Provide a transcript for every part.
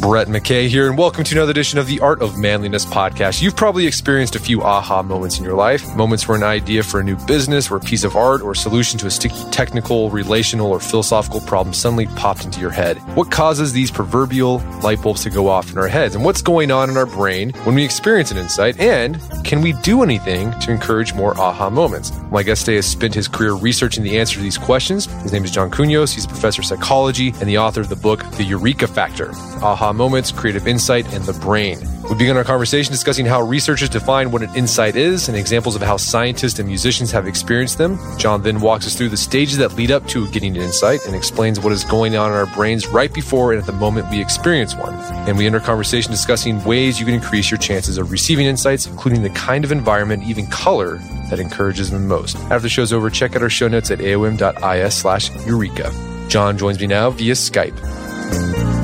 Brett McKay here, and welcome to another edition of the Art of Manliness podcast. You've probably experienced a few aha moments in your life, moments where an idea for a new business or a piece of art or a solution to a sticky technical, relational, or philosophical problem suddenly popped into your head. What causes these proverbial light bulbs to go off in our heads, and what's going on in our brain when we experience an insight, and can we do anything to encourage more aha moments? My guest today has spent his career researching the answer to these questions. His name is John Kounios. He's a professor of psychology and the author of the book, The Eureka Factor. Aha moments, creative insight, and the brain. We begin our conversation discussing how researchers define what an insight is and examples of how scientists and musicians have experienced them. John then walks us through the stages that lead up to getting an insight and explains what is going on in our brains right before and at the moment we experience one. And we end our conversation discussing ways you can increase your chances of receiving insights, including the kind of environment, even color, that encourages them most. After the show's over, check out our show notes at aom.is slash eureka. John joins me now via Skype.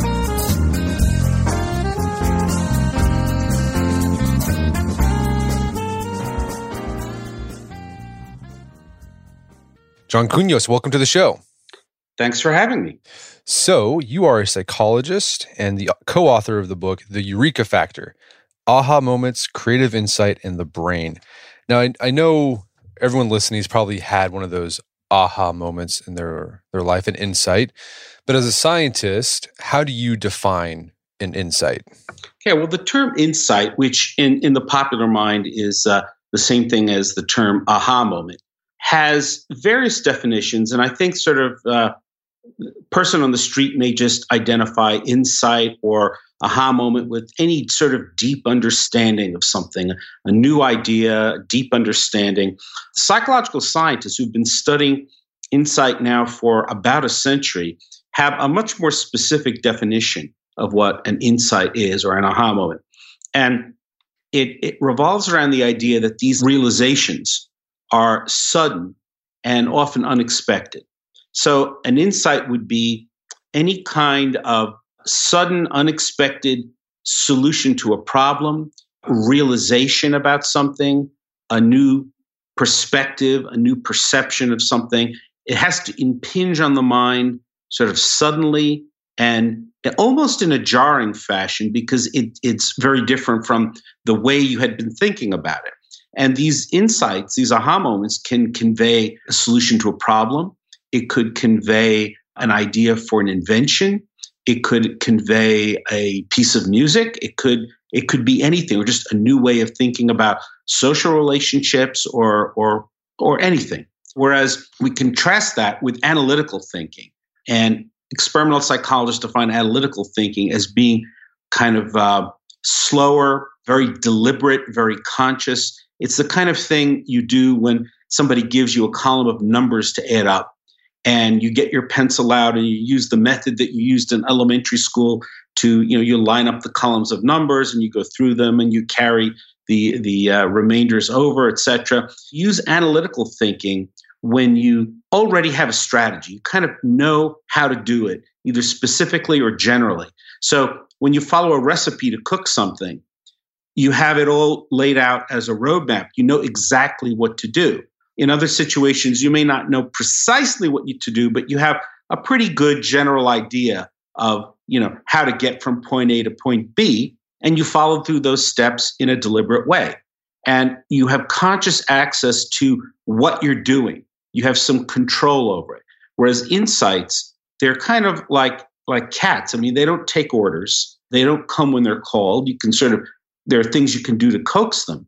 John Kounios, welcome to the show. Thanks for having me. So, you are a psychologist and the co author of the book, The Eureka Factor Aha Moments, Creative Insight, and the Brain. Now, I, I know everyone listening has probably had one of those aha moments in their, their life, and insight. But as a scientist, how do you define an insight? Okay, well, the term insight, which in, in the popular mind is uh, the same thing as the term aha moment, has various definitions, and I think sort of uh, person on the street may just identify insight or aha moment with any sort of deep understanding of something, a new idea, deep understanding. Psychological scientists who've been studying insight now for about a century have a much more specific definition of what an insight is or an aha moment. And it, it revolves around the idea that these realizations are sudden and often unexpected. So, an insight would be any kind of sudden, unexpected solution to a problem, realization about something, a new perspective, a new perception of something. It has to impinge on the mind sort of suddenly and almost in a jarring fashion because it, it's very different from the way you had been thinking about it. And these insights, these aha moments, can convey a solution to a problem. It could convey an idea for an invention. It could convey a piece of music. It could it could be anything, or just a new way of thinking about social relationships, or or or anything. Whereas we contrast that with analytical thinking, and experimental psychologists define analytical thinking as being kind of uh, slower, very deliberate, very conscious, it's the kind of thing you do when somebody gives you a column of numbers to add up and you get your pencil out and you use the method that you used in elementary school to you know you line up the columns of numbers and you go through them and you carry the the uh, remainders over etc use analytical thinking when you already have a strategy. You kind of know how to do it either specifically or generally. So when you follow a recipe to cook something you have it all laid out as a roadmap. You know exactly what to do. In other situations, you may not know precisely what you to do, but you have a pretty good general idea of you know how to get from point A to point B, and you follow through those steps in a deliberate way. And you have conscious access to what you're doing. You have some control over it. Whereas insights, they're kind of like like cats. I mean, they don't take orders. They don't come when they're called. You can sort of there are things you can do to coax them,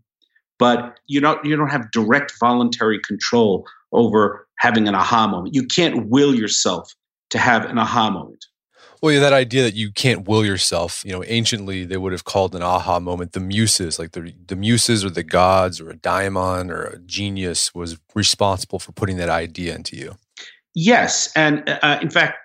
but you don't you don't have direct voluntary control over having an aha moment. You can't will yourself to have an aha moment. Well, yeah, that idea that you can't will yourself, you know, anciently they would have called an aha moment the muses, like the, the muses or the gods or a daimon or a genius was responsible for putting that idea into you. Yes. And uh, in fact,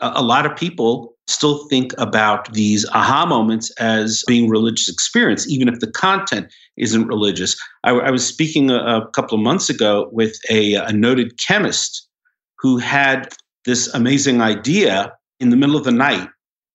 a, a lot of people still think about these aha moments as being religious experience, even if the content isn't religious. I, I was speaking a, a, couple of months ago with a, a noted chemist who had this amazing idea in the middle of the night,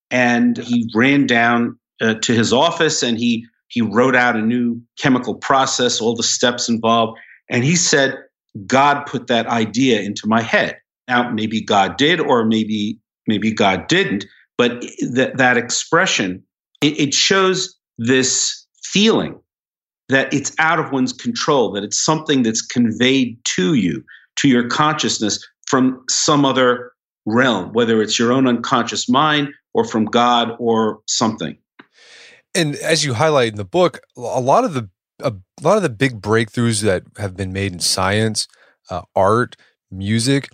and he ran down uh, to his office and he he wrote out a new chemical process, all the steps involved, and he said, "God put that idea into my head." Now, maybe God did, or maybe maybe God didn't, but that that expression it, it shows this feeling that it's out of one's control, that it's something that's conveyed to you, to your consciousness from some other realm, whether it's your own unconscious mind or from God or something. And as you highlight in the book, a lot of the a lot of the big breakthroughs that have been made in science, uh, art, music,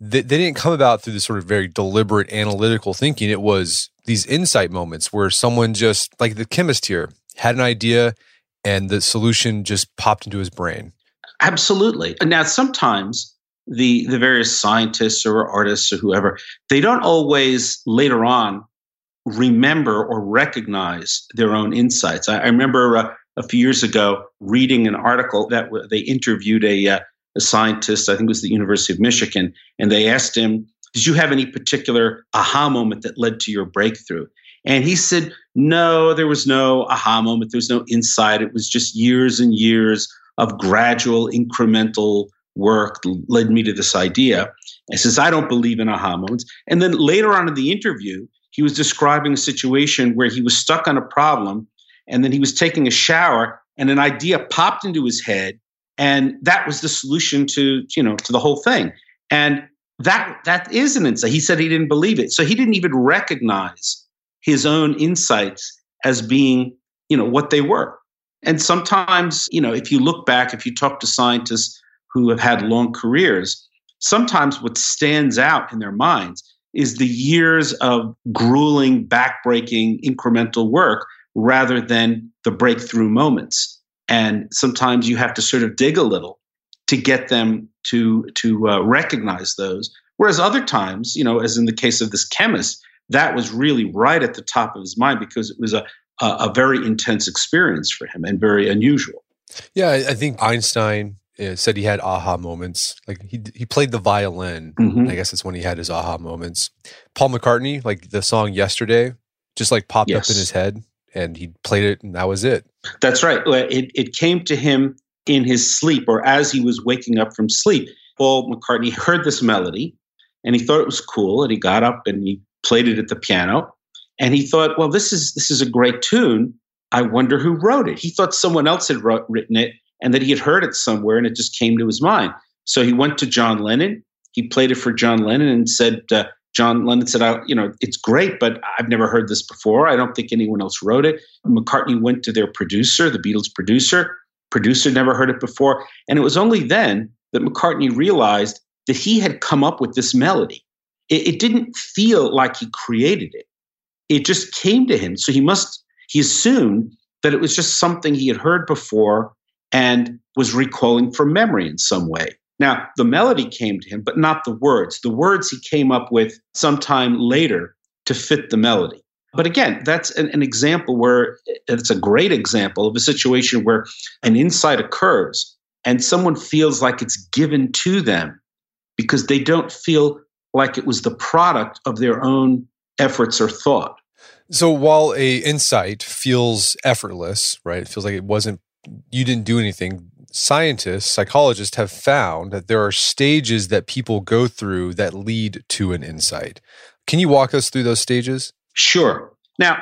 they, they didn't come about through this sort of very deliberate analytical thinking. It was these insight moments where someone just like the chemist here had an idea and the solution just popped into his brain. Absolutely. And Now, sometimes the the various scientists or artists or whoever they don't always later on remember or recognize their own insights i, I remember uh, a few years ago reading an article that w- they interviewed a, uh, a scientist i think it was the university of michigan and they asked him did you have any particular aha moment that led to your breakthrough and he said no there was no aha moment there was no insight it was just years and years of gradual incremental work led me to this idea. And says, I don't believe in aha moments. And then later on in the interview, he was describing a situation where he was stuck on a problem and then he was taking a shower and an idea popped into his head and that was the solution to you know to the whole thing. And that that is an insight. He said he didn't believe it. So he didn't even recognize his own insights as being you know what they were. And sometimes you know if you look back if you talk to scientists who have had long careers, sometimes what stands out in their minds is the years of grueling, backbreaking, incremental work rather than the breakthrough moments. And sometimes you have to sort of dig a little to get them to to uh, recognize those. Whereas other times, you know, as in the case of this chemist, that was really right at the top of his mind because it was a a, a very intense experience for him and very unusual. Yeah, I think Einstein uh, said he had aha moments. Like he he played the violin. Mm-hmm. I guess that's when he had his aha moments. Paul McCartney, like the song "Yesterday," just like popped yes. up in his head, and he played it, and that was it. That's right. It it came to him in his sleep, or as he was waking up from sleep. Paul McCartney heard this melody, and he thought it was cool, and he got up and he played it at the piano, and he thought, well, this is this is a great tune. I wonder who wrote it. He thought someone else had wrote, written it, and that he had heard it somewhere and it just came to his mind. So he went to John Lennon. He played it for John Lennon and said, uh, John Lennon said, I, you know, it's great, but I've never heard this before. I don't think anyone else wrote it. McCartney went to their producer, the Beatles producer. Producer never heard it before. And it was only then that McCartney realized that he had come up with this melody. It, it didn't feel like he created it. It just came to him. So he must, he assumed that it was just something he had heard before and was recalling from memory in some way. Now, the melody came to him, but not the words. The words he came up with sometime later to fit the melody. But again, that's an, an, example where it's a great example of a situation where an insight occurs and someone feels like it's given to them because they don't feel like it was the product of their own efforts or thought. So while a insight feels effortless, right? It feels like it wasn't you didn't do anything. Scientists, psychologists have found that there are stages that people go through that lead to an insight. Can you walk us through those stages? Sure. Now,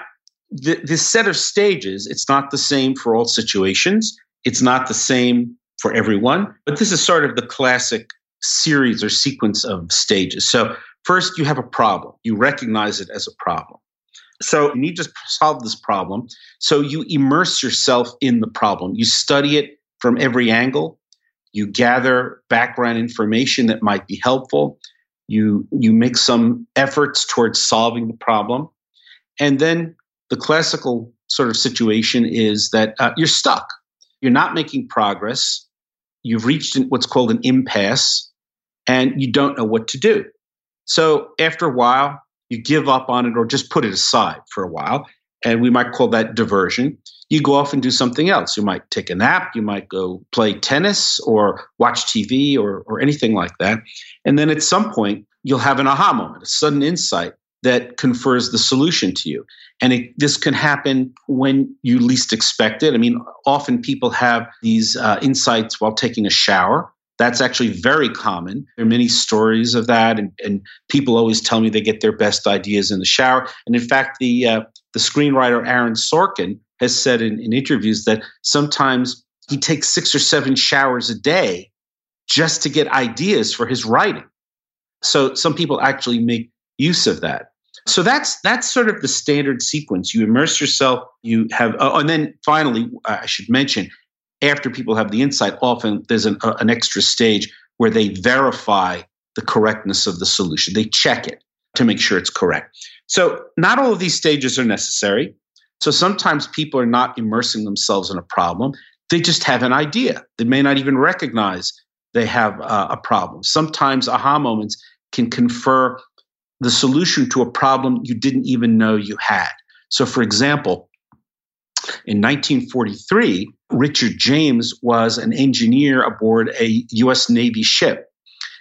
the, this set of stages, it's not the same for all situations. It's not the same for everyone, but this is sort of the classic series or sequence of stages. So, first, you have a problem. You recognize it as a problem. So you need to solve this problem. So you immerse yourself in the problem. You study it from every angle. You gather background information that might be helpful. You you make some efforts towards solving the problem, and then the classical sort of situation is that uh, you're stuck. You're not making progress. You've reached what's called an impasse, and you don't know what to do. So after a while, you give up on it or just put it aside for a while. And we might call that diversion. You go off and do something else. You might take a nap, you might go play tennis or watch TV or, or anything like that. And then at some point, you'll have an aha moment, a sudden insight that confers the solution to you. And it, this can happen when you least expect it. I mean, often people have these uh, insights while taking a shower. That's actually very common. There are many stories of that, and, and people always tell me they get their best ideas in the shower. And in fact, the uh, the screenwriter Aaron Sorkin has said in, in interviews that sometimes he takes six or seven showers a day just to get ideas for his writing. So some people actually make use of that. So that's that's sort of the standard sequence. You immerse yourself. You have, oh, and then finally, I should mention, after people have the insight, often there's an, uh, an extra stage where they verify the correctness of the solution. They check it to make sure it's correct. So not all of these stages are necessary. So sometimes people are not immersing themselves in a problem. They just have an idea. They may not even recognize they have uh, a problem. Sometimes aha moments can confer the solution to a problem you didn't even know you had. So, for example, in 1943, Richard James was an engineer aboard a US Navy ship,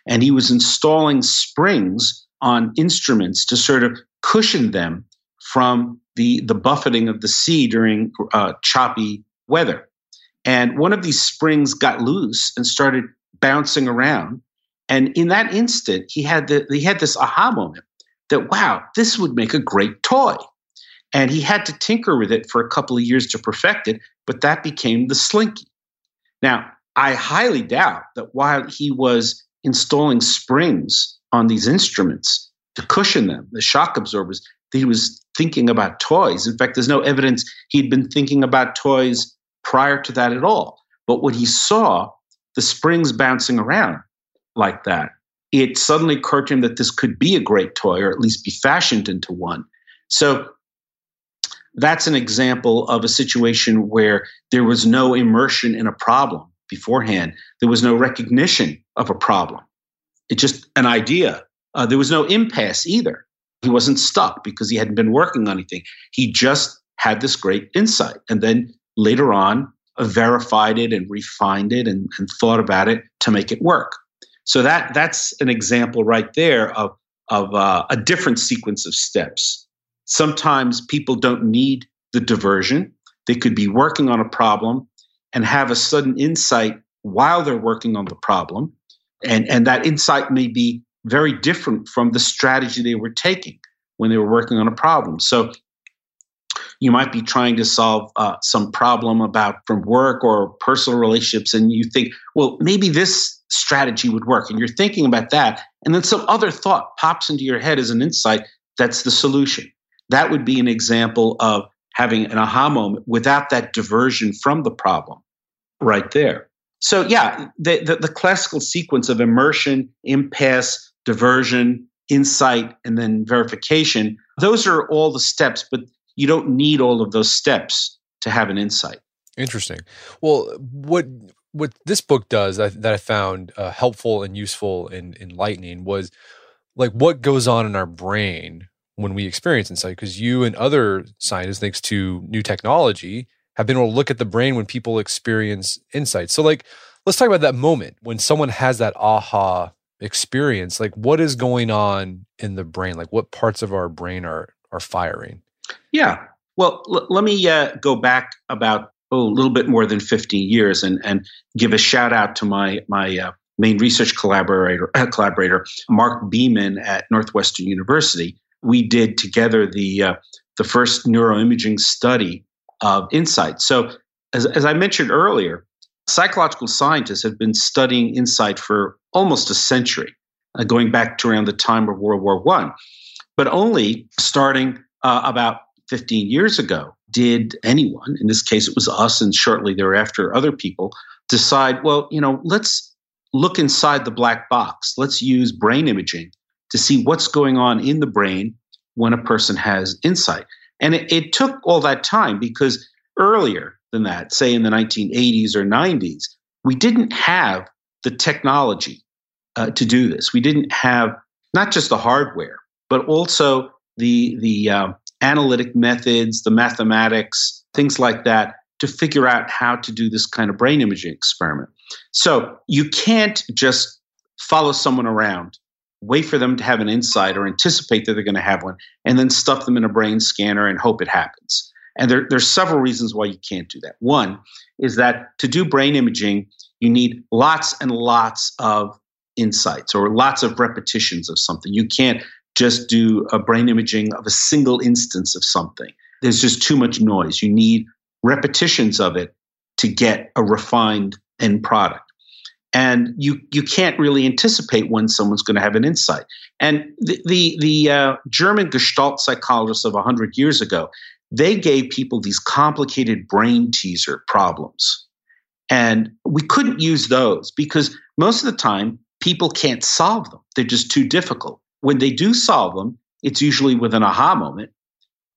and he was installing springs on instruments to sort of cushion them from the, the buffeting of the sea during uh, choppy weather. And one of these springs got loose and started bouncing around. And in that instant, he had the, he had this aha moment that wow, this would make a great toy. And he had to tinker with it for a couple of years to perfect it, but that became the Slinky. Now, I highly doubt that while he was installing springs on these instruments to cushion them, the shock absorbers, he was thinking about toys. In fact, there's no evidence he'd been thinking about toys prior to that at all. But when he saw the springs bouncing around like that, it suddenly occurred to him that this could be a great toy or at least be fashioned into one. So that's an example of a situation where there was no immersion in a problem beforehand. There was no recognition of a problem. It's just an idea. Uh, there was no impasse either. He wasn't stuck because he hadn't been working on anything. He just had this great insight. And then later on, uh, verified it and refined it and, and thought about it to make it work. So that that's an example right there of of uh, a different sequence of steps. Sometimes people don't need the diversion. They could be working on a problem and have a sudden insight while they're working on the problem. And, and that insight may be very different from the strategy they were taking when they were working on a problem. So you might be trying to solve uh, some problem about from work or personal relationships, and you think, well, maybe this strategy would work. And you're thinking about that. And then some other thought pops into your head as an insight that's the solution. That would be an example of having an aha moment without that diversion from the problem right there. So, yeah, the, the, the classical sequence of immersion, impasse, diversion, insight, and then verification, those are all the steps, but you don't need all of those steps to have an insight. Interesting. Well, what what this book does that, that I found uh, helpful and useful and enlightening was like what goes on in our brain when we experience insight. Because you and other scientists, thanks to new technology, have been able to look at the brain when people experience insight. So, like, let's talk about that moment when someone has that aha experience. Like, what is going on in the brain? Like, what parts of our brain are are firing? Yeah. Well, l- let me uh, go back about oh, a little bit more than 15 years and, and give a shout out to my, my uh, main research collaborator, uh, collaborator, Mark Beeman at Northwestern University. We did together the, uh, the first neuroimaging study of insight. So, as, as I mentioned earlier, psychological scientists have been studying insight for almost a century, uh, going back to around the time of World War I, but only starting uh, about 15 years ago did anyone, in this case it was us and shortly thereafter other people, decide, well, you know, let's look inside the black box. Let's use brain imaging to see what's going on in the brain when a person has insight. And it, it took all that time because earlier than that, say in the 1980s or 90s, we didn't have the technology uh, to do this. We didn't have not just the hardware, but also the the uh, analytic methods, the mathematics, things like that to figure out how to do this kind of brain imaging experiment. So you can't just follow someone around, wait for them to have an insight or anticipate that they're going to have one, and then stuff them in a brain scanner and hope it happens. And there, there's several reasons why you can't do that. One is that to do brain imaging, you need lots and lots of insights or lots of repetitions of something. You can't just do a brain imaging of a single instance of something. There's just too much noise. You need repetitions of it to get a refined end product. And you you can't really anticipate when someone's going to have an insight. And the the, the uh, German Gestalt psychologists of hundred years ago, they gave people these complicated brain teaser problems, and we couldn't use those because most of the time people can't solve them. They're just too difficult. When they do solve them, it's usually with an aha moment,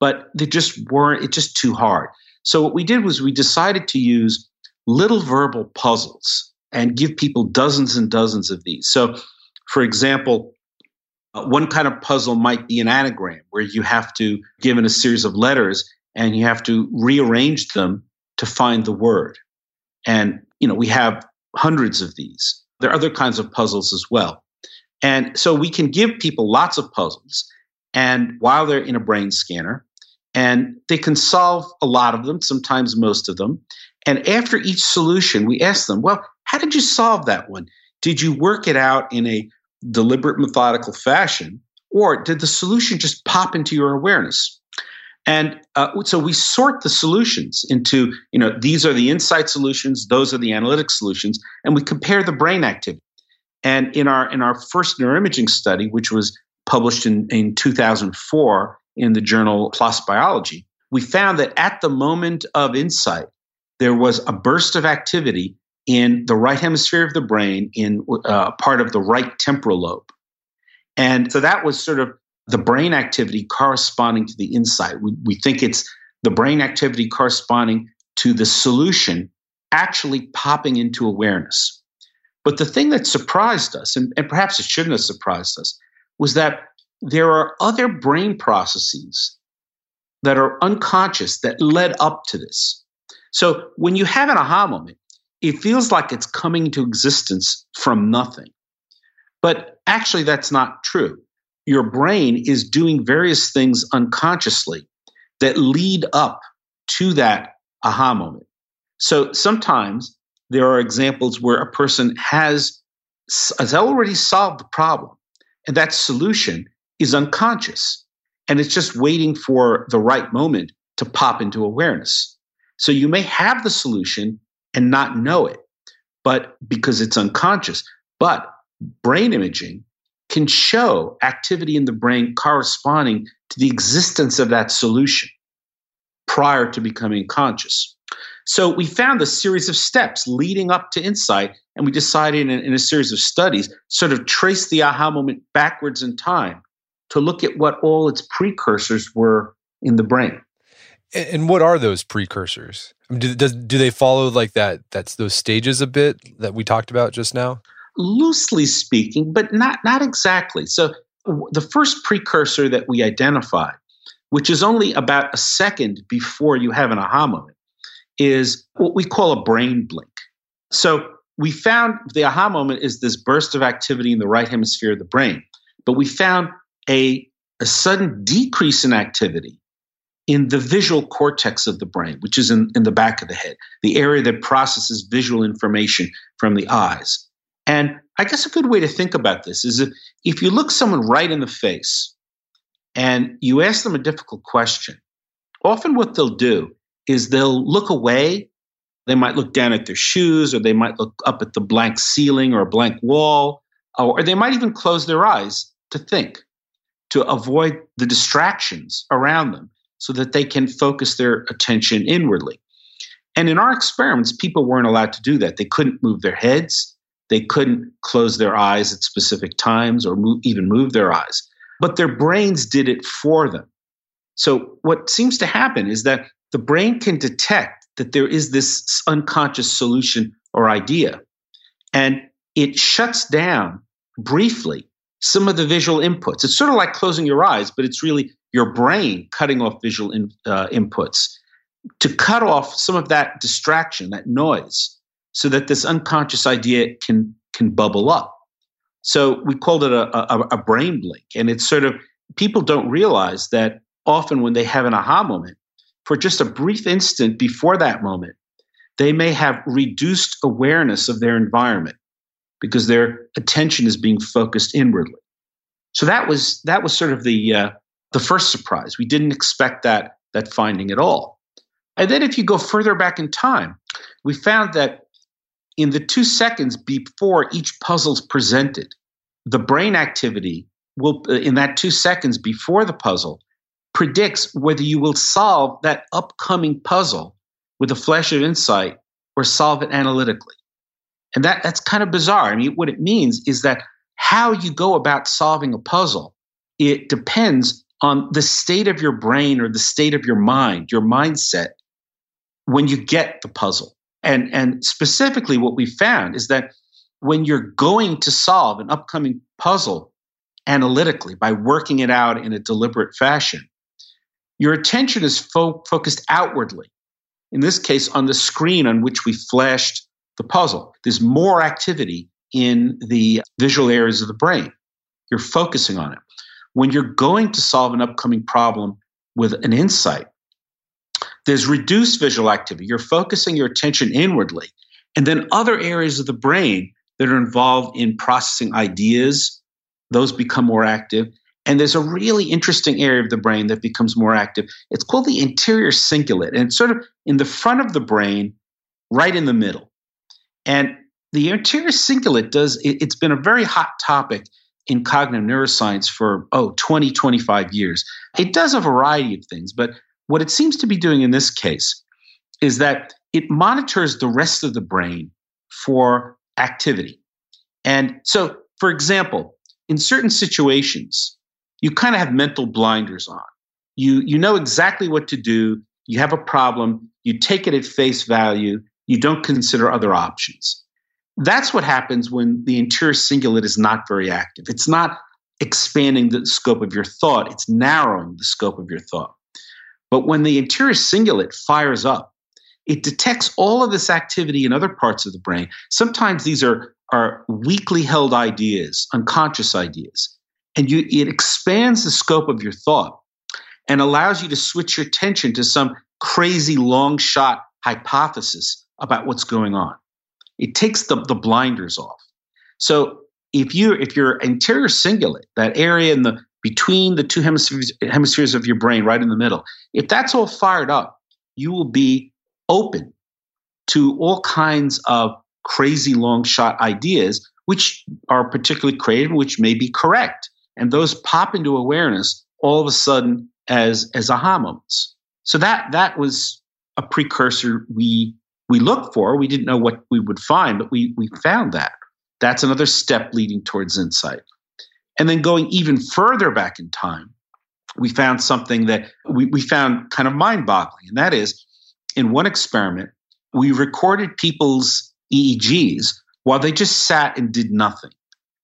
but they just weren't. It's just too hard. So what we did was we decided to use little verbal puzzles and give people dozens and dozens of these. So, for example, Uh, one kind of puzzle might be an anagram where you have to given a series of letters and you have to rearrange them to find the word. And you know, we have hundreds of these. There are other kinds of puzzles as well. And so we can give people lots of puzzles and while they're in a brain scanner and they can solve a lot of them, sometimes most of them. And after each solution, we ask them, well, how did you solve that one? Did you work it out in a deliberate, methodical fashion? Or did the solution just pop into your awareness? And uh, so we sort the solutions into, you know, these are the insight solutions, those are the analytic solutions, and we compare the brain activity. And in our in our first neuroimaging study, which was published in, in 2004, in the journal PLOS Biology, we found that at the moment of insight, there was a burst of activity in the right hemisphere of the brain, in uh, part of the right temporal lobe. And so that was sort of the brain activity corresponding to the insight. We, we think it's the brain activity corresponding to the solution actually popping into awareness. But the thing that surprised us, and, and perhaps it shouldn't have surprised us, was that there are other brain processes that are unconscious that led up to this. So when you have an aha moment, it feels like it's coming to existence from nothing. But actually, that's not true. Your brain is doing various things unconsciously that lead up to that aha moment. So sometimes there are examples where a person has, has already solved the problem, and that solution is unconscious and it's just waiting for the right moment to pop into awareness. So you may have the solution and not know it, but because it's unconscious. But brain imaging can show activity in the brain corresponding to the existence of that solution prior to becoming conscious. So we found a series of steps leading up to insight, and we decided in, in a series of studies, sort of trace the aha moment backwards in time to look at what all its precursors were in the brain. And what are those precursors? Do, does, do they follow like that? That's those stages a bit that we talked about just now. Loosely speaking, but not not exactly. So the first precursor that we identified, which is only about a second before you have an aha moment, is what we call a brain blink. So we found the aha moment is this burst of activity in the right hemisphere of the brain, but we found a, a sudden decrease in activity in the visual cortex of the brain, which is in, in the back of the head, the area that processes visual information from the eyes. And I guess a good way to think about this is if, if you look someone right in the face and you ask them a difficult question, often what they'll do is they'll look away. They might look down at their shoes, or they might look up at the blank ceiling or a blank wall, uh, or they might even close their eyes to think to avoid the distractions around them so that they can focus their attention inwardly. And in our experiments, people weren't allowed to do that. They couldn't move their heads, They couldn't close their eyes at specific times or move, even move their eyes, but their brains did it for them. So, what seems to happen is that the brain can detect that there is this unconscious solution or idea, and it shuts down briefly some of the visual inputs. It's sort of like closing your eyes, but it's really your brain cutting off visual in, uh, inputs to cut off some of that distraction, that noise, so that this unconscious idea can can bubble up. So we called it a, a, a brain blink, and it's sort of people don't realize that often when they have an aha moment, for just a brief instant before that moment, they may have reduced awareness of their environment because their attention is being focused inwardly. So that was that was sort of the uh, the first surprise. We didn't expect that that finding at all. And then if you go further back in time, we found that in the two seconds before each puzzle's presented, the brain activity will uh, in that two seconds before the puzzle predicts whether you will solve that upcoming puzzle with a flash of insight or solve it analytically. And that, that's kind of bizarre. I mean, what it means is that how you go about solving a puzzle, it depends on the state of your brain or the state of your mind, your mindset, when you get the puzzle. And, and specifically, what we found is that when you're going to solve an upcoming puzzle analytically by working it out in a deliberate fashion, your attention is fo- focused outwardly. In this case, on the screen on which we flashed the puzzle. There's more activity in the visual areas of the brain. You're focusing on it. When you're going to solve an upcoming problem with an insight, there's reduced visual activity. You're focusing your attention inwardly. And then other areas of the brain that are involved in processing ideas, those become more active. And there's a really interesting area of the brain that becomes more active. It's called the anterior cingulate. And it's sort of in the front of the brain, right in the middle. And the anterior cingulate does, it, has been a very hot topic in cognitive neuroscience for, oh, 20, 25 years. It does a variety of things, but what it seems to be doing in this case is that it monitors the rest of the brain for activity. And so, for example, in certain situations, you kind of have mental blinders on. You, you know exactly what to do. You have a problem. You take it at face value. You don't consider other options. That's what happens when the anterior cingulate is not very active. It's not expanding the scope of your thought, it's narrowing the scope of your thought. But when the anterior cingulate fires up, it detects all of this activity in other parts of the brain. Sometimes these are, are weakly held ideas, unconscious ideas. And you, it expands the scope of your thought and allows you to switch your attention to some crazy long shot hypothesis about what's going on. It takes the, the blinders off. So if you if your anterior cingulate, that area in the between the two hemispheres, hemispheres of your brain, right in the middle, if that's all fired up, you will be open to all kinds of crazy long shot ideas, which are particularly creative, which may be correct. And those pop into awareness all of a sudden as, as aha moments. So that, that was a precursor we we looked for. We didn't know what we would find, but we we found that. That's another step leading towards insight. And then going even further back in time, we found something that we, we found kind of mind boggling. And that is in one experiment, we recorded people's EEGs while they just sat and did nothing.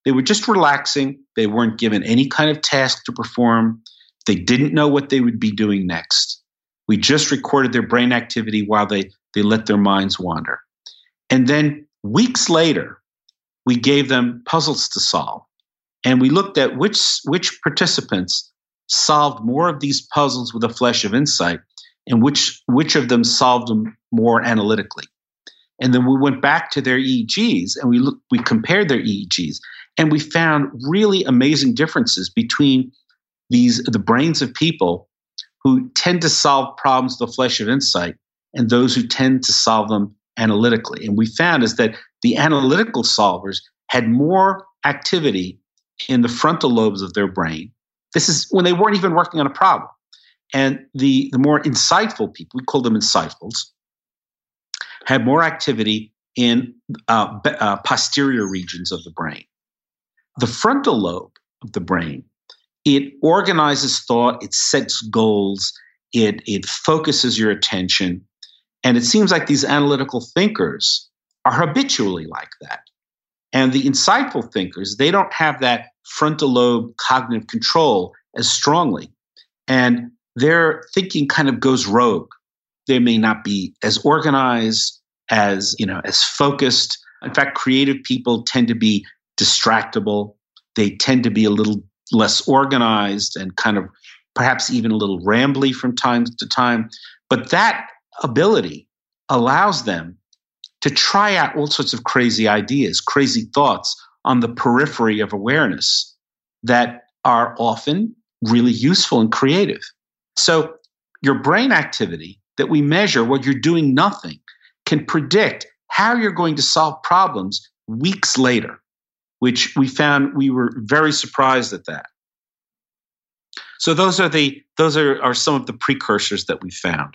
They were just relaxing. They weren't given any kind of task to perform. They didn't know what they would be doing next. We just recorded their brain activity while they, they let their minds wander. And then weeks later, we gave them puzzles to solve. And we looked at which, which participants solved more of these puzzles with a flash of insight and which, which of them solved them more analytically. And then we went back to their EEGs and we, look, we compared their EEGs and we found really amazing differences between these, the brains of people who tend to solve problems with a flash of insight and those who tend to solve them analytically. And we found is that the analytical solvers had more activity in the frontal lobes of their brain. This is when they weren't even working on a problem. And the, the more insightful people, we call them insightfuls, had more activity in uh, uh, posterior regions of the brain. The frontal lobe of the brain, it organizes thought, it sets goals, it, it focuses your attention. And it seems like these analytical thinkers are habitually like that. And the insightful thinkers, they don't have that frontal lobe cognitive control as strongly. And their thinking kind of goes rogue. They may not be as organized, as, you know, as focused. In fact, creative people tend to be distractible. They tend to be a little less organized and kind of perhaps even a little rambly from time to time. But that ability allows them to try out all sorts of crazy ideas, crazy thoughts on the periphery of awareness that are often really useful and creative. So, your brain activity that we measure when you're doing nothing can predict how you're going to solve problems weeks later, which we found we were very surprised at that. So those are the those are, are some of the precursors that we found.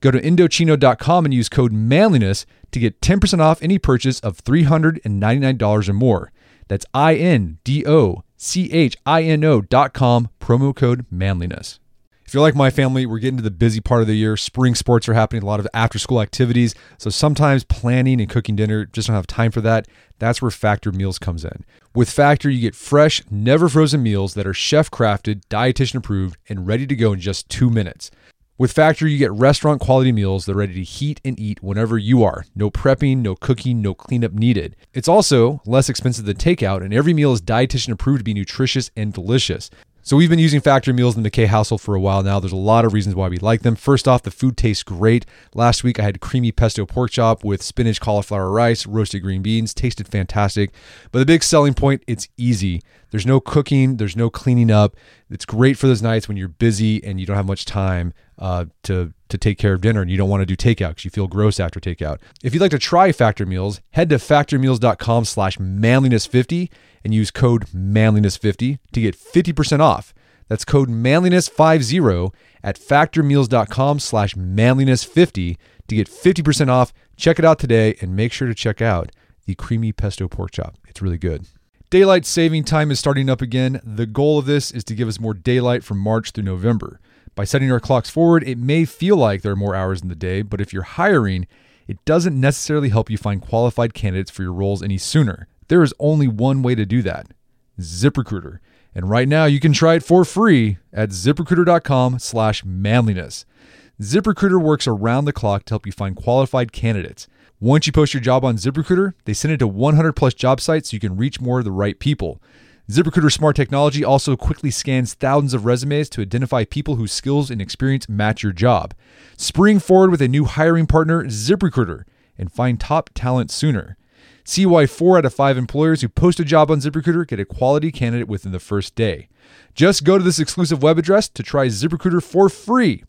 Go to Indochino.com and use code manliness to get 10% off any purchase of $399 or more. That's I N D O C H I N O.com, promo code manliness. If you're like my family, we're getting to the busy part of the year. Spring sports are happening, a lot of after school activities. So sometimes planning and cooking dinner just don't have time for that. That's where Factor Meals comes in. With Factor, you get fresh, never frozen meals that are chef crafted, dietitian approved, and ready to go in just two minutes. With Factor, you get restaurant quality meals that are ready to heat and eat whenever you are. No prepping, no cooking, no cleanup needed. It's also less expensive than takeout, and every meal is dietitian approved to be nutritious and delicious. So we've been using Factor Meals in the McKay household for a while now. There's a lot of reasons why we like them. First off, the food tastes great. Last week I had creamy pesto pork chop with spinach, cauliflower rice, roasted green beans. Tasted fantastic. But the big selling point, it's easy. There's no cooking, there's no cleaning up. It's great for those nights when you're busy and you don't have much time uh, to to take care of dinner and you don't want to do takeout because you feel gross after takeout. If you'd like to try Factor Meals, head to factormeals.com slash manliness50 and use code manliness50 to get 50% off. That's code manliness50 at factormeals.com slash manliness50 to get 50% off. Check it out today and make sure to check out the creamy pesto pork chop. It's really good. Daylight saving time is starting up again. The goal of this is to give us more daylight from March through November. By setting our clocks forward, it may feel like there are more hours in the day, but if you're hiring, it doesn't necessarily help you find qualified candidates for your roles any sooner. There is only one way to do that ZipRecruiter. And right now you can try it for free at ziprecruiter.com slash manliness. ZipRecruiter works around the clock to help you find qualified candidates. Once you post your job on ZipRecruiter, they send it to 100 plus job sites so you can reach more of the right people. ZipRecruiter Smart Technology also quickly scans thousands of resumes to identify people whose skills and experience match your job. Spring forward with a new hiring partner, ZipRecruiter, and find top talent sooner. See why four out of five employers who post a job on ZipRecruiter get a quality candidate within the first day. Just go to this exclusive web address to try ZipRecruiter for free.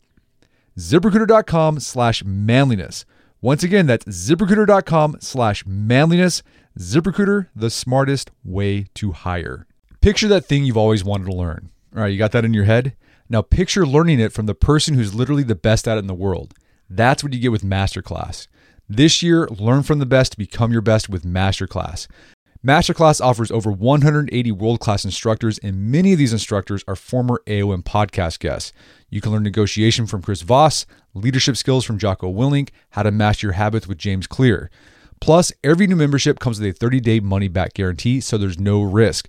ZipRecruiter.com slash manliness. Once again, that's ziprecruiter.com slash manliness. ZipRecruiter, the smartest way to hire. Picture that thing you've always wanted to learn. All right, you got that in your head? Now picture learning it from the person who's literally the best at it in the world. That's what you get with Masterclass. This year, learn from the best to become your best with Masterclass. Masterclass offers over 180 world class instructors, and many of these instructors are former AOM podcast guests. You can learn negotiation from Chris Voss, leadership skills from Jocko Willink, how to master your habits with James Clear. Plus, every new membership comes with a 30 day money back guarantee, so there's no risk.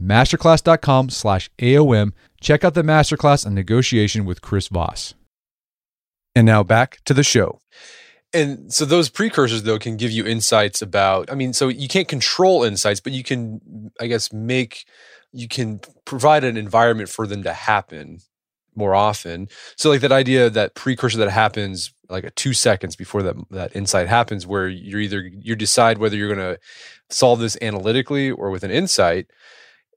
Masterclass.com slash AOM Check out the masterclass on negotiation with Chris Voss. And now back to the show. And so those precursors though can give you insights about I mean so you can't control insights but you can I guess make you can provide an environment for them to happen more often. So like that idea that precursor that happens like a 2 seconds before that that insight happens where you're either you decide whether you're going to solve this analytically or with an insight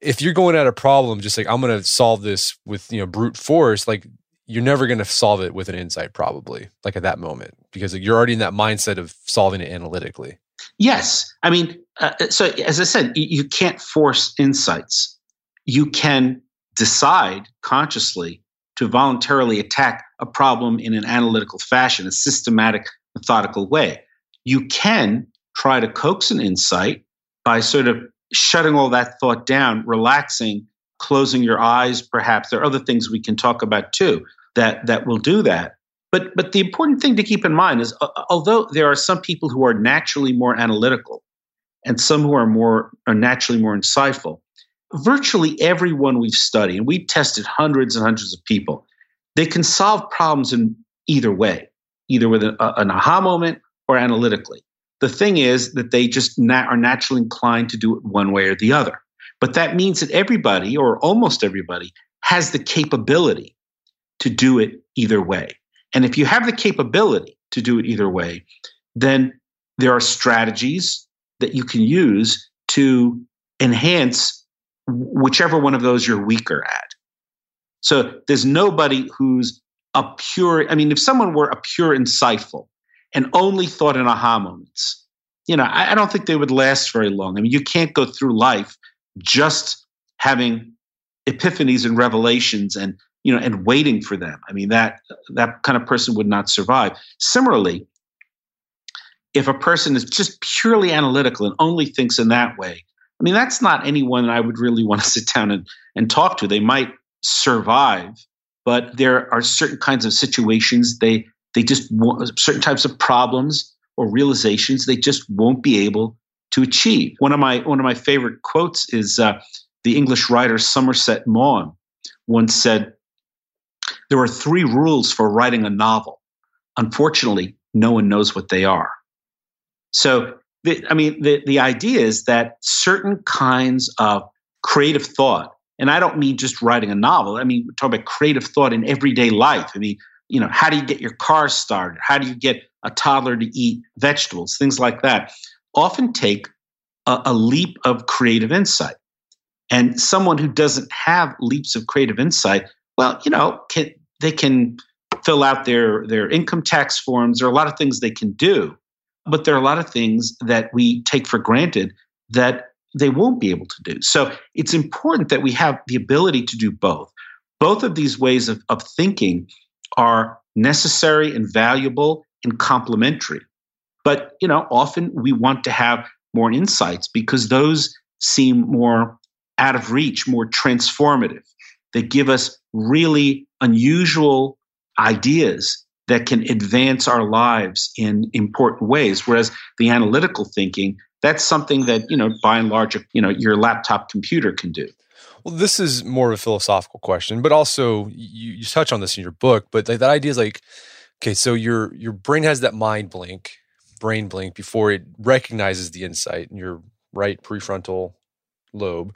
if you're going at a problem just like i'm going to solve this with you know brute force like you're never going to solve it with an insight probably like at that moment because you're already in that mindset of solving it analytically. Yes. I mean uh, uh so as i said you can't force insights. You can decide consciously to voluntarily attack a problem in an analytical fashion a systematic methodical way. You can try to coax an insight by sort of shutting all that thought down, relaxing, closing your eyes, perhaps. There are other things we can talk about too that, that will do that. But, but the important thing to keep in mind is uh, although there are some people who are naturally more analytical and some who are more are naturally more insightful, virtually everyone we've studied, and we've tested hundreds and hundreds of people, they can solve problems in either way, either with an, an aha moment or analytically. The thing is that they just are naturally inclined to do it one way or the other. But that means that everybody, or almost everybody, has the capability to do it either way. And if you have the capability to do it either way, then there are strategies that you can use to enhance whichever one of those you're weaker at. So there's nobody who's a pure, I mean, if someone were a pure insightful, and only thought in aha moments, you know, I, I don't think they would last very long. I mean, you can't go through life just having epiphanies and revelations and you know and waiting for them. I mean that that kind of person would not survive. Similarly if a person is just purely analytical and only thinks in that way i mean that's not anyone i would really want to sit down and, and talk to. They might survive but there are certain kinds of situations they they just want certain types of problems or realizations they just won't be able to achieve. One of my one of my favorite quotes is uh, the English writer Somerset Maugham once said, "There are three rules for writing a novel. Unfortunately, no one knows what they are." So, the, I mean, the the idea is that certain kinds of creative thought, and I don't mean just writing a novel. I mean, we're talking about creative thought in everyday life. I mean, you know, how do you get your car started? How do you get a toddler to eat vegetables? Things like that often take a, a leap of creative insight. And someone who doesn't have leaps of creative insight, well, you know, can, they can fill out their, their income tax forms. There are a lot of things they can do, but there are a lot of things that we take for granted that they won't be able to do. So it's important that we have the ability to do both. Both of these ways of, of thinking are necessary and valuable and complementary. But, you know, often we want to have more insights because those seem more out of reach, more transformative. They give us really unusual ideas that can advance our lives in important ways. Whereas the analytical thinking, that's something that, you know, by and large, you know, your laptop computer can do. Well, this is more of a philosophical question, but also you, you touch on this in your book. But like, that idea is like, okay, so your your brain has that mind blink, brain blink before it recognizes the insight in your right prefrontal lobe.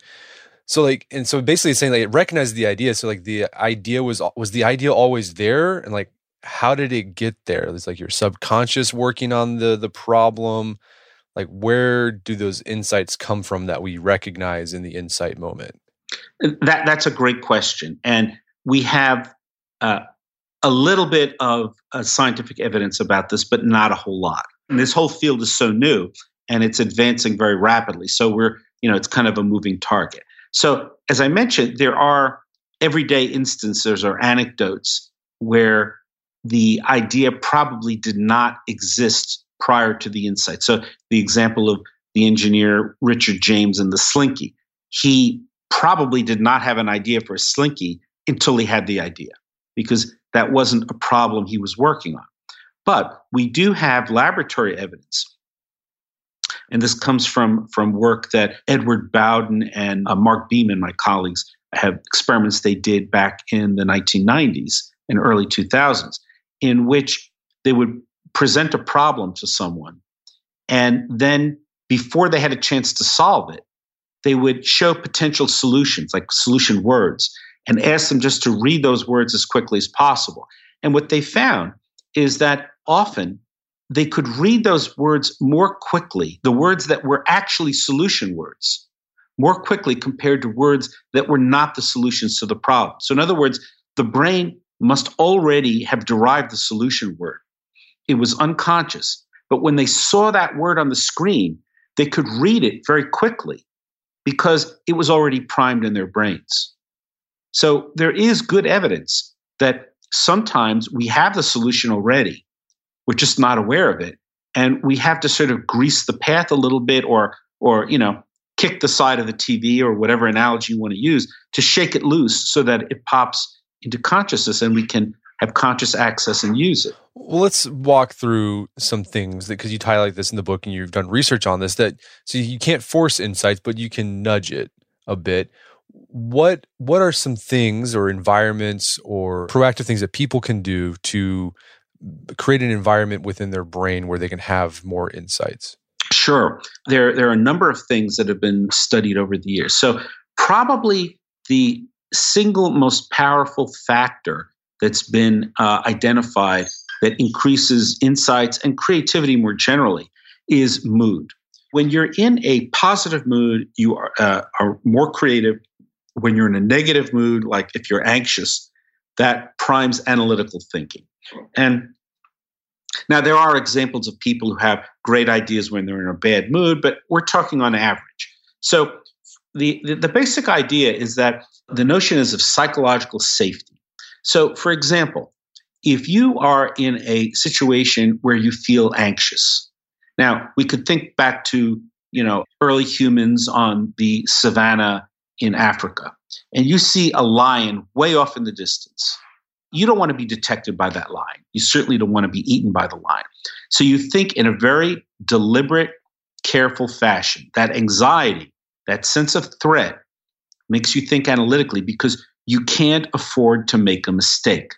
So like, and so basically, it's saying like it recognizes the idea. So like, the idea was was the idea always there, and like, how did it get there? It's like your subconscious working on the the problem. Like, where do those insights come from that we recognize in the insight moment? That that's a great question, and we have uh, a little bit of uh, scientific evidence about this, but not a whole lot. And this whole field is so new, and it's advancing very rapidly. So we're you know, it's kind of a moving target. So, as I mentioned, there are everyday instances or anecdotes where the idea probably did not exist prior to the insight. So, the example of the engineer Richard James and the slinky, he probably did not have an idea for a slinky until he had the idea because that wasn't a problem he was working on. But we do have laboratory evidence. And this comes from, from work that Edward Bowden and uh, Mark Beeman, my colleagues, have experiments they did back in the 1990s and early 2000s, in which they would present a problem to someone. And then before they had a chance to solve it, they would show potential solutions, like solution words, and ask them just to read those words as quickly as possible. And what they found is that often they could read those words more quickly, the words that were actually solution words, more quickly compared to words that were not the solutions to the problem. So, in other words, the brain must already have derived the solution word. It was unconscious. But when they saw that word on the screen, they could read it very quickly because it was already primed in their brains. So there is good evidence that sometimes we have the solution already. We're just not aware of it. And we have to sort of grease the path a little bit or, or, you know, kick the side of the TV or whatever analogy you want to use to shake it loose so that it pops into consciousness and we can have conscious access and use it. Well, let's walk through some things that because you highlight this in the book and you've done research on this that so you can't force insights, but you can nudge it a bit. What what are some things or environments or proactive things that people can do to create an environment within their brain where they can have more insights? Sure. There, there are a number of things that have been studied over the years. So, probably the single most powerful factor that's been uh, identified that increases insights and creativity more generally is mood. When you're in a positive mood, you are, uh, are more creative. When you're in a negative mood, like if you're anxious, that primes analytical thinking. And now there are examples of people who have great ideas when they're in a bad mood, but we're talking on average. So the, the, the basic idea is that the notion is of psychological safety. So, for example, if you are in a situation where you feel anxious, now we could think back to you know early humans on the savannah in Africa, and you see a lion way off in the distance. You don't want to be detected by that lion. You certainly don't want to be eaten by the lion. So you think in a very deliberate, careful fashion. That anxiety, that sense of threat, makes you think analytically because you can't afford to make a mistake.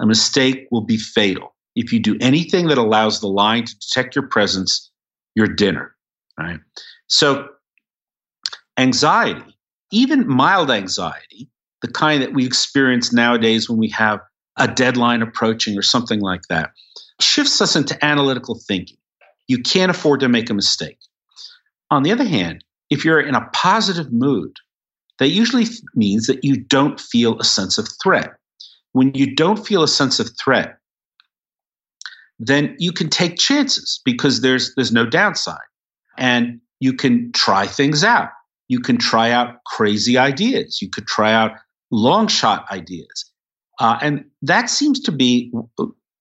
A mistake will be fatal. If you do anything that allows the line to detect your presence, you're dinner, right? So, anxiety, even mild anxiety, the kind that we experience nowadays when we have a deadline approaching or something like that, shifts us into analytical thinking. You can't afford to make a mistake. On the other hand, if you're in a positive mood, that usually means that you don't feel a sense of threat. When you don't feel a sense of threat, then you can take chances because there's there's no downside. And you can try things out. You can try out crazy ideas. You could try out long shot ideas. Uh, and that seems to be,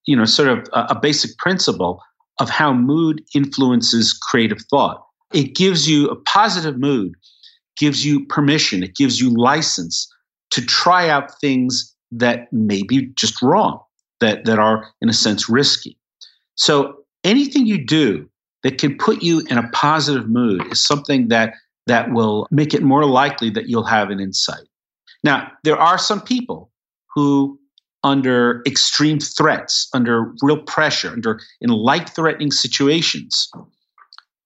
you know, sort of a, a basic principle of how mood influences creative thought. It gives you a positive mood gives you permission, it gives you license to try out things that may be just wrong, that, that are, in a sense, risky. So anything you do that can put you in a positive mood is something that, that will make it more likely that you'll have an insight. Now, there are some people who, under extreme threats, under real pressure, under in life threatening situations,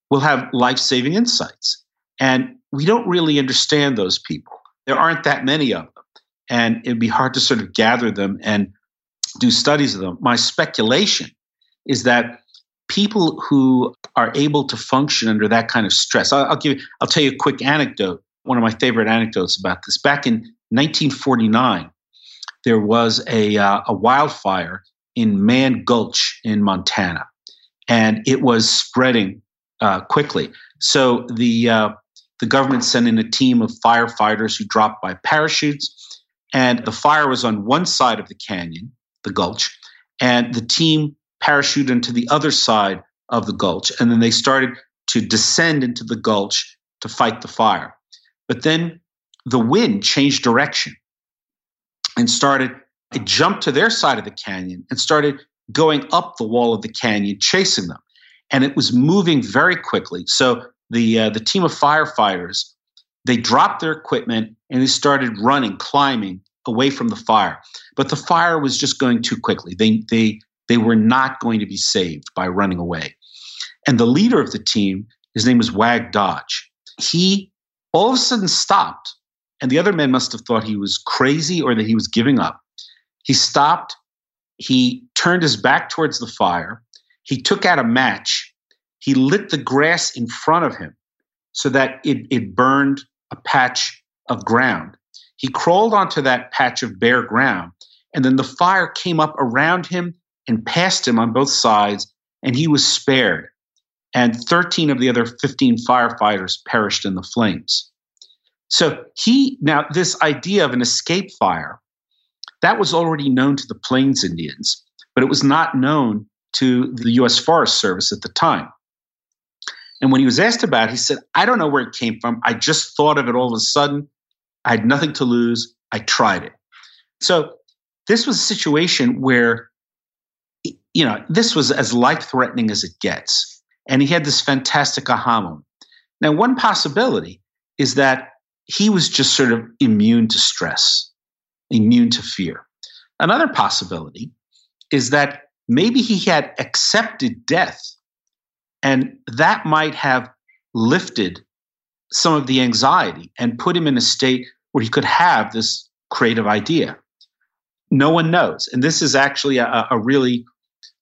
will have life saving insights. And we don't really understand those people. There aren't that many of them. And it'd be hard to sort of gather them and do studies of them. My speculation is that people who are able to function under that kind of stress, I'll, I'll give, I'll tell you a quick anecdote. One of my favorite anecdotes about this. Back in 1949, there was a, uh, a wildfire in Mann Gulch in Montana, and it was spreading uh, quickly. So the uh, the government sent in a team of firefighters who dropped by parachutes. And the fire was on one side of the canyon, the gulch, and the team parachuted into the other side of the gulch. And then they started to descend into the gulch to fight the fire. But then the wind changed direction and started, it jumped to their side of the canyon and started going up the wall of the canyon, chasing them. And it was moving very quickly. So the, uh, the team of firefighters, they dropped their equipment and they started running, climbing away from the fire. But the fire was just going too quickly. They, they, they were not going to be saved by running away. And the leader of the team, his name was Wag Dodge. He all of a sudden stopped, and the other men must have thought he was crazy or that he was giving up. He stopped, he turned his back towards the fire, he took out a match, he lit the grass in front of him so that it, it burned a patch of ground. He crawled onto that patch of bare ground, and then the fire came up around him and past him on both sides, and he was spared. And 13 of the other 15 firefighters perished in the flames. So he, now, this idea of an escape fire, that was already known to the Plains Indians, but it was not known to the US Forest Service at the time. And when he was asked about it, he said, I don't know where it came from. I just thought of it all of a sudden. I had nothing to lose. I tried it. So this was a situation where, you know, this was as life threatening as it gets. And he had this fantastic aha moment. Now, one possibility is that he was just sort of immune to stress, immune to fear. Another possibility is that maybe he had accepted death and that might have lifted some of the anxiety and put him in a state where he could have this creative idea. No one knows. And this is actually a, a really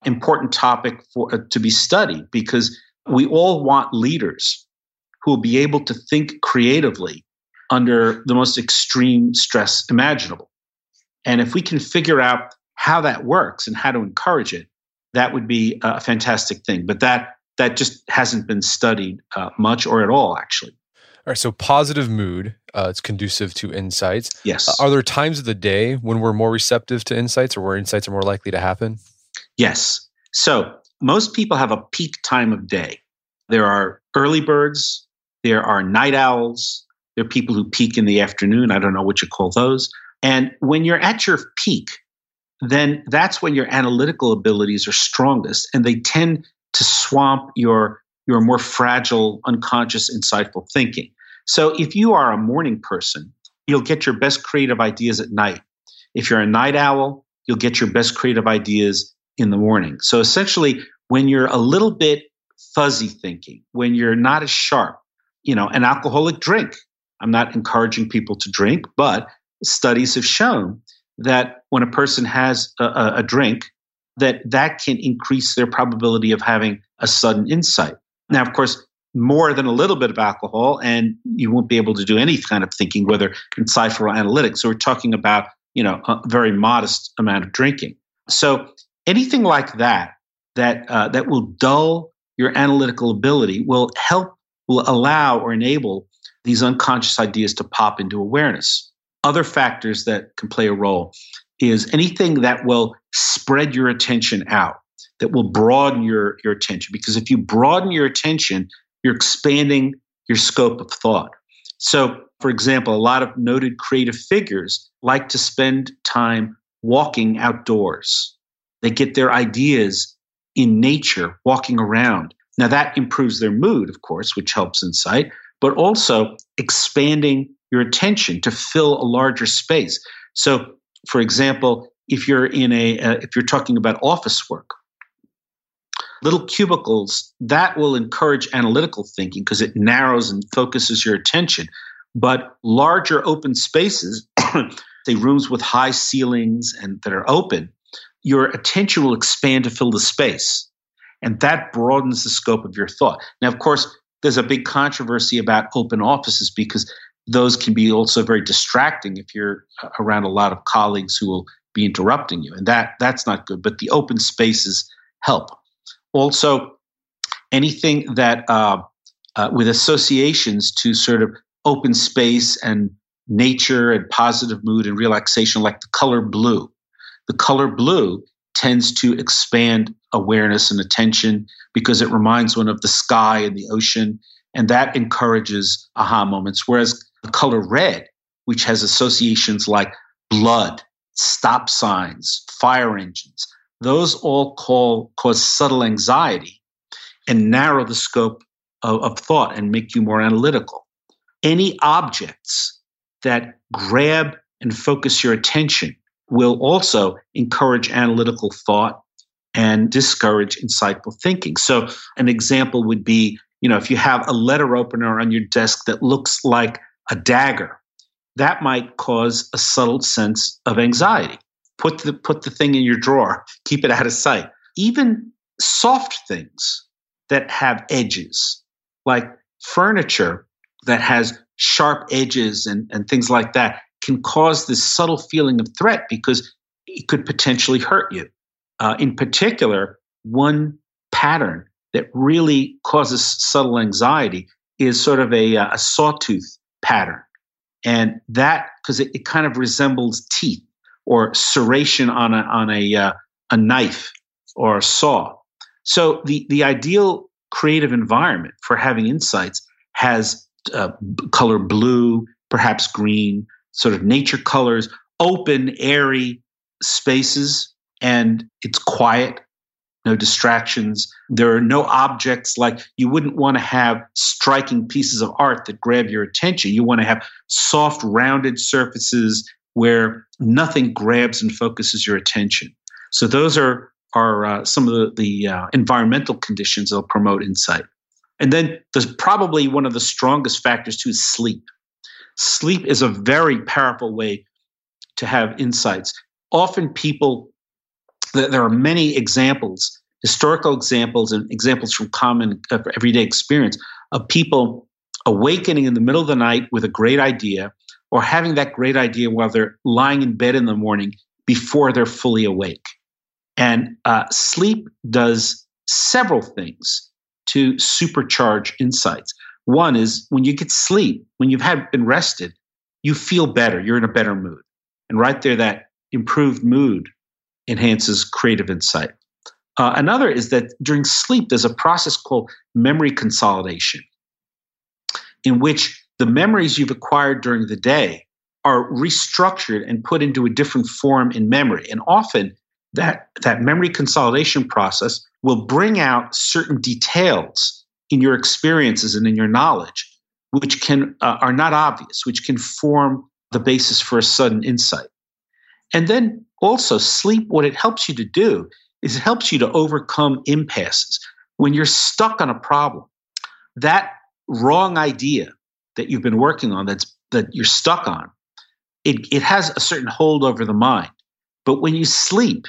important topic for, uh, to be studied because we all want leaders who will be able to think creatively under the most extreme stress imaginable. And if we can figure out how that works and how to encourage it, that would be a fantastic thing. But that that just hasn't been studied uh, much or at all, actually. All right, so positive mood, uh, it's conducive to insights. Yes. Uh, are there times of the day when we're more receptive to insights or where insights are more likely to happen? Yes. So most people have a peak time of day. There are early birds, there are night owls, there are people who peak in the afternoon. I don't know what you call those. And when you're at your peak, then that's when your analytical abilities are strongest and they tend to swamp your your more fragile unconscious insightful thinking. So if you are a morning person you'll get your best creative ideas at night. If you're a night owl you'll get your best creative ideas in the morning. So essentially when you're a little bit fuzzy thinking when you're not as sharp you know an alcoholic drink. I'm not encouraging people to drink but studies have shown that when a person has a, a drink that that can increase their probability of having a sudden insight. Now, of course, more than a little bit of alcohol, and you won't be able to do any kind of thinking, whether insightful or analytics. So we're talking about you know a very modest amount of drinking. So anything like that that uh, that will dull your analytical ability will help will allow or enable these unconscious ideas to pop into awareness. Other factors that can play a role is anything that will spread your attention out, that will broaden your, your attention. Because if you broaden your attention, you're expanding your scope of thought. So, for example, a lot of noted creative figures like to spend time walking outdoors. They get their ideas in nature, walking around. Now, that improves their mood, of course, which helps insight, but also expanding your attention to fill a larger space. So, for example, if you're in a uh, if you're talking about office work, little cubicles that will encourage analytical thinking because it narrows and focuses your attention. But larger open spaces, say rooms with high ceilings and that are open, your attention will expand to fill the space. And that broadens the scope of your thought. Now, of course, there's a big controversy about open offices because those can be also very distracting if you're around a lot of colleagues who will be interrupting you and that that's not good but the open spaces help also anything that uh, uh, with associations to sort of open space and nature and positive mood and relaxation, like the color blue. The color blue tends to expand awareness and attention because it reminds one of the sky and the ocean, and that encourages aha moments. Whereas the color red, which has associations like blood, stop signs, fire engines, those all call, cause subtle anxiety and narrow the scope of, of thought and make you more analytical. Any objects that grab and focus your attention will also encourage analytical thought and discourage insightful thinking. So, an example would be you know, if you have a letter opener on your desk that looks like a dagger, that might cause a subtle sense of anxiety. Put the, put the thing in your drawer, keep it out of sight. Even soft things that have edges, like furniture that has sharp edges and, and things like that, can cause this subtle feeling of threat because it could potentially hurt you. Uh, in particular, one pattern that really causes subtle anxiety is sort of a, uh, a sawtooth pattern. And that, because it, it, kind of resembles teeth or serration on a, on a, uh, a knife or a saw. So the, the ideal creative environment for having insights has uh, color blue, perhaps green, sort of nature colors, open, airy spaces, and it's quiet, no distractions. There are no objects like you wouldn't want to have striking pieces of art that grab your attention. You want to have soft, rounded surfaces where nothing grabs and focuses your attention. So those are are uh, some of the, the uh, environmental conditions that'll promote insight. And then there's probably one of the strongest factors too sleep. Sleep is a very powerful way to have insights. Often people, there are many examples, historical examples and examples from common uh, everyday experience of people awakening in the middle of the night with a great idea or having that great idea while they're lying in bed in the morning before they're fully awake. And uh, sleep does several things to supercharge insights. One is when you get sleep, when you've had been rested, you feel better. You're in a better mood. And right there, that improved mood enhances creative insight. Uh, another is that during sleep, there's a process called memory consolidation, in which the memories you've acquired during the day are restructured and put into a different form in memory. And often, that, that memory consolidation process will bring out certain details in your experiences and in your knowledge, which can uh, are not obvious, which can form the basis for a sudden insight. And then also sleep, what it helps you to do is it helps you to overcome impasses. When you're stuck on a problem, that wrong idea that you've been working on that's that you're stuck on, it, it has a certain hold over the mind. But when you sleep,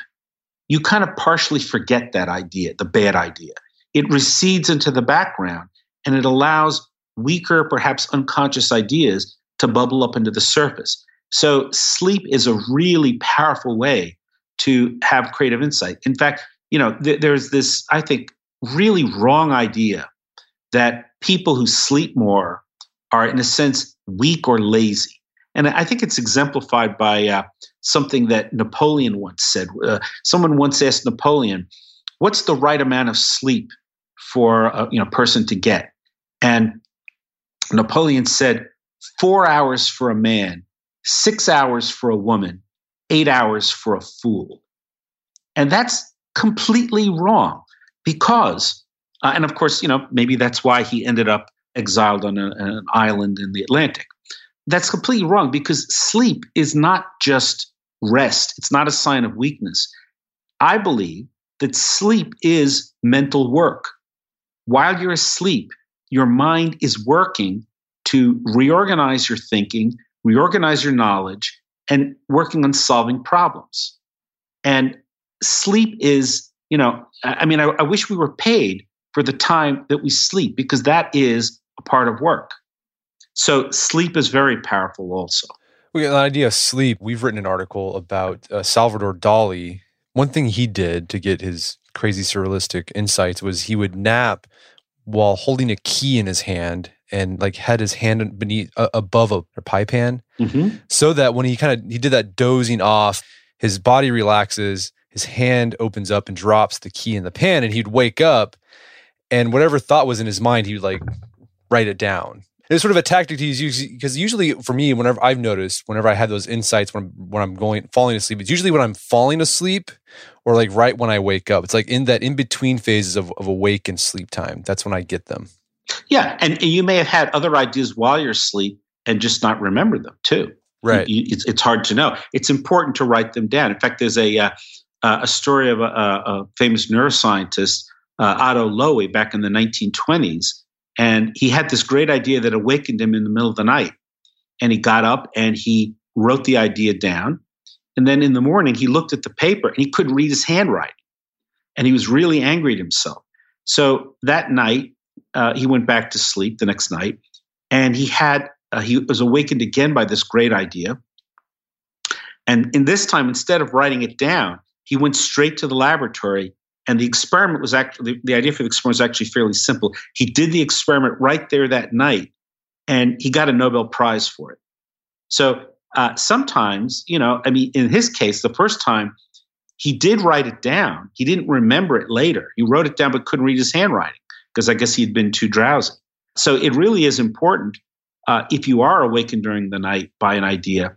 you kind of partially forget that idea, the bad idea it recedes into the background and it allows weaker, perhaps unconscious ideas to bubble up into the surface. So, sleep is a really powerful way to have creative insight. In fact, you know, th- there's this, I think, really wrong idea that people who sleep more are, in a sense, weak or lazy. And I think it's exemplified by uh, something that Napoleon once said. Uh, someone once asked Napoleon, What's the right amount of sleep for a you know, person to get. And Napoleon said, four hours for a man, six hours for a woman, eight hours for a fool. And that's completely wrong because, uh, and of course, you know, maybe that's why he ended up exiled on a, an island in the Atlantic. That's completely wrong because sleep is not just rest, it's not a sign of weakness. I believe that sleep is mental work while you're asleep, your mind is working to reorganize your thinking, reorganize your knowledge, and working on solving problems. And sleep is, you know, I mean, I, I wish we were paid for the time that we sleep because that is a part of work. So sleep is very powerful also. We got the idea of sleep. We've written an article about uh, Salvador Dali. One thing he did to get his crazy surrealistic insights was he would nap while holding a key in his hand and like had his hand beneath uh, above a, a pie pan mm-hmm. so that when he kind of he did that dozing off his body relaxes his hand opens up and drops the key in the pan and he'd wake up and whatever thought was in his mind he would like write it down it's sort of a tactic to use because usually for me whenever i've noticed whenever i have those insights when I'm, when I'm going falling asleep it's usually when i'm falling asleep or like right when i wake up it's like in that in between phases of, of awake and sleep time that's when i get them yeah, and you may have had other ideas while you're asleep and just not remember them too. Right. You, it's, it's hard to know. It's important to write them down. In fact, there's a uh, a story of a, a famous neuroscientist, uh, Otto Loewi, back in the 1920s, and he had this great idea that awakened him in the middle of the night. And he got up and he wrote the idea down. And then in the morning, he looked at the paper and he couldn't read his handwriting. And he was really angry at himself. So that night, uh, he went back to sleep the next night, and he had uh, he was awakened again by this great idea. And in this time, instead of writing it down, he went straight to the laboratory. And the experiment was actually the, idea for the experiment was actually fairly simple. He did the experiment right there that night, and he got a Nobel Prize for it. So uh, sometimes, you know, I mean, in his case, the first time he did write it down. He didn't remember it later. He wrote it down but couldn't read his handwriting because I guess he'd been too drowsy. So it really is important uh, if you are awakened during the night by an idea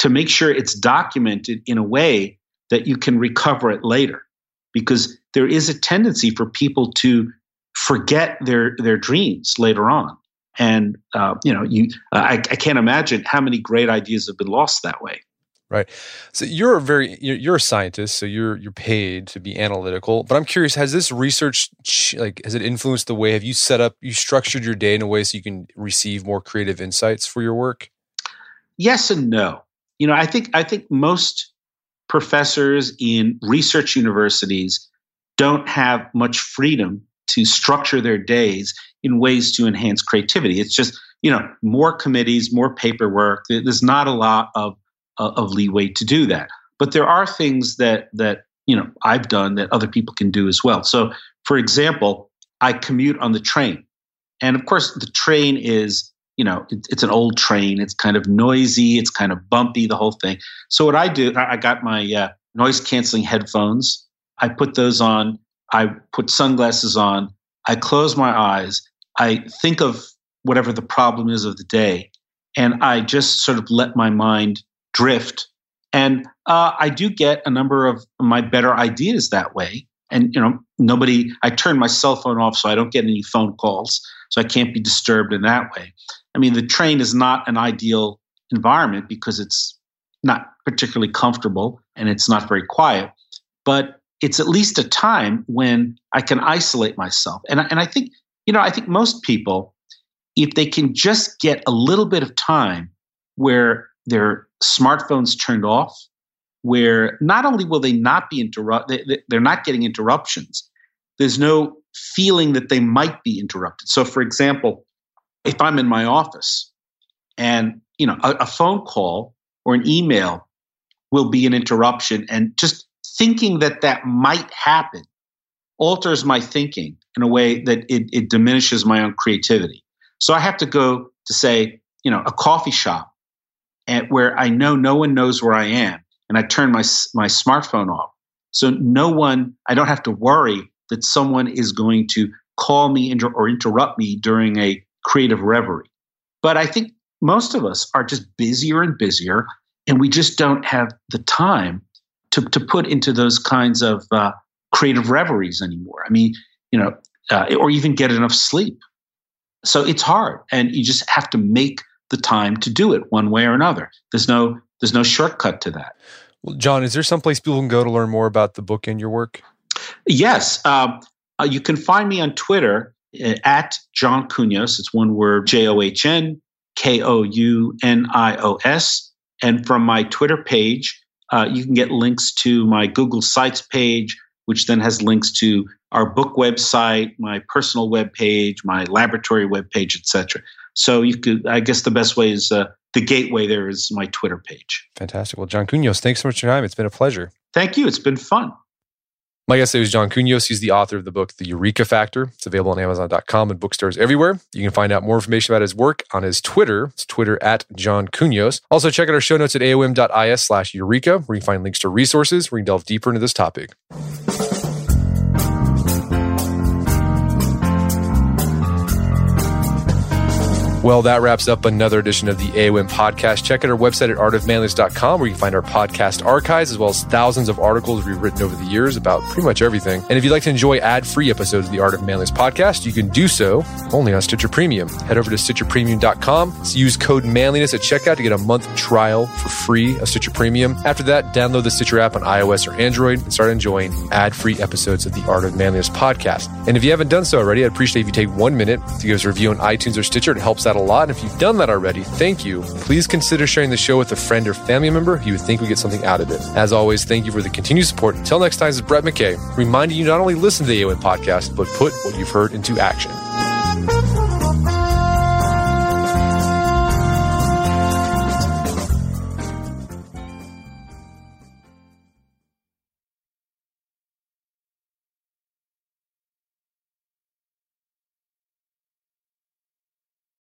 to make sure it's documented in a way that you can recover it later because there is a tendency for people to forget their their dreams later on. And uh, you know you uh, I, I can't imagine how many great ideas have been lost that way. Right. So you're a very you're a scientist so you're you're paid to be analytical. But i'm curious has this research like has it influenced the way have you set up you structured your day in a way so you can receive more creative insights for your work? Yes and no. You know i think i think most professors in research universities don't have much freedom to structure their days in ways to enhance creativity it's just you know more committees more paperwork there's not a lot of uh, of leeway to do that. But there are things that that you know I've done that other people can do as well. So, for example, I commute on the train, and of course, the train is you know it, it's an old train. It's kind of noisy. It's kind of bumpy. The whole thing. So what I do, I got my uh, noise canceling headphones. I put those on. I put sunglasses on. I close my eyes. I think of whatever the problem is of the day, and I just sort of let my mind drift. And uh, I do get a number of my better ideas that way. And you know, nobody. I turn my cell phone off so I don't get any phone calls, so I can't be disturbed in that way. I mean, the train is not an ideal environment because it's not particularly comfortable and it's not very quiet. But it's at least a time when I can isolate myself. And and I think you know, I think most people, if they can just get a little bit of time where their smartphones turned off, where not only will they not be interrupted, they, they're not getting interruptions. There's no feeling that they might be interrupted. So, for example, if I'm in my office and you know a, a phone call or an email will be an interruption, and just thinking that that might happen alters my thinking in a way that it, it diminishes my own creativity. So I have to go to say, you know, a coffee shop and where I know no one knows where I am, and I turn my my smartphone off, so no one I don't have to worry that someone is going to call me inter- or interrupt me during a creative reverie. But I think most of us are just busier and busier, and we just don't have the time to to put into those kinds of uh, creative reveries anymore. I mean, you know, uh, or even get enough sleep. So it's hard, and you just have to make the time to do it one way or another. There's no there's no shortcut to that. Well, John, is there someplace people can go to learn more about the book and your work? Yes, um, uh, you can find me on Twitter uh, at John Kounios. It's one word: J O H N K O U N I O S. And from my Twitter page, uh, you can get links to my Google Sites page, which then has links to our book website, my personal web page, my laboratory web page, etc. So you could, I guess, the best way is uh, the gateway. There is my Twitter page. Fantastic. Well, John Kounios, thanks so much for your time. It's been a pleasure. Thank you. It's been fun. My guest today is John Kounios. He's the author of the book, The Eureka Factor. It's available on Amazon.com and bookstores everywhere. You can find out more information about his work on his Twitter. It's Twitter at John Kounios. Also, check out our show notes at aom.is slash Eureka, where you can find links to resources where you can delve deeper into this topic. Well, that wraps up another edition of the AOM podcast. Check out our website at artofmanliness.com where you can find our podcast archives as well as thousands of articles we've written over the years about pretty much everything. And if you'd like to enjoy ad-free episodes of the Art of Manliness podcast, you can do so only on Stitcher Premium. Head over to stitcherpremium.com. Use code manliness at checkout to get a month trial for free of Stitcher Premium. After that, download the Stitcher app on iOS or Android and start enjoying ad-free episodes of the Art of Manliness podcast. And if you haven't done so already, I'd appreciate if you take one minute to give us a review on iTunes or Stitcher. It helps out a lot. And if you've done that already, thank you. Please consider sharing the show with a friend or family member who you think would get something out of it. As always, thank you for the continued support. Until next time, this is Brett McKay, reminding you not only listen to the AOM podcast, but put what you've heard into action.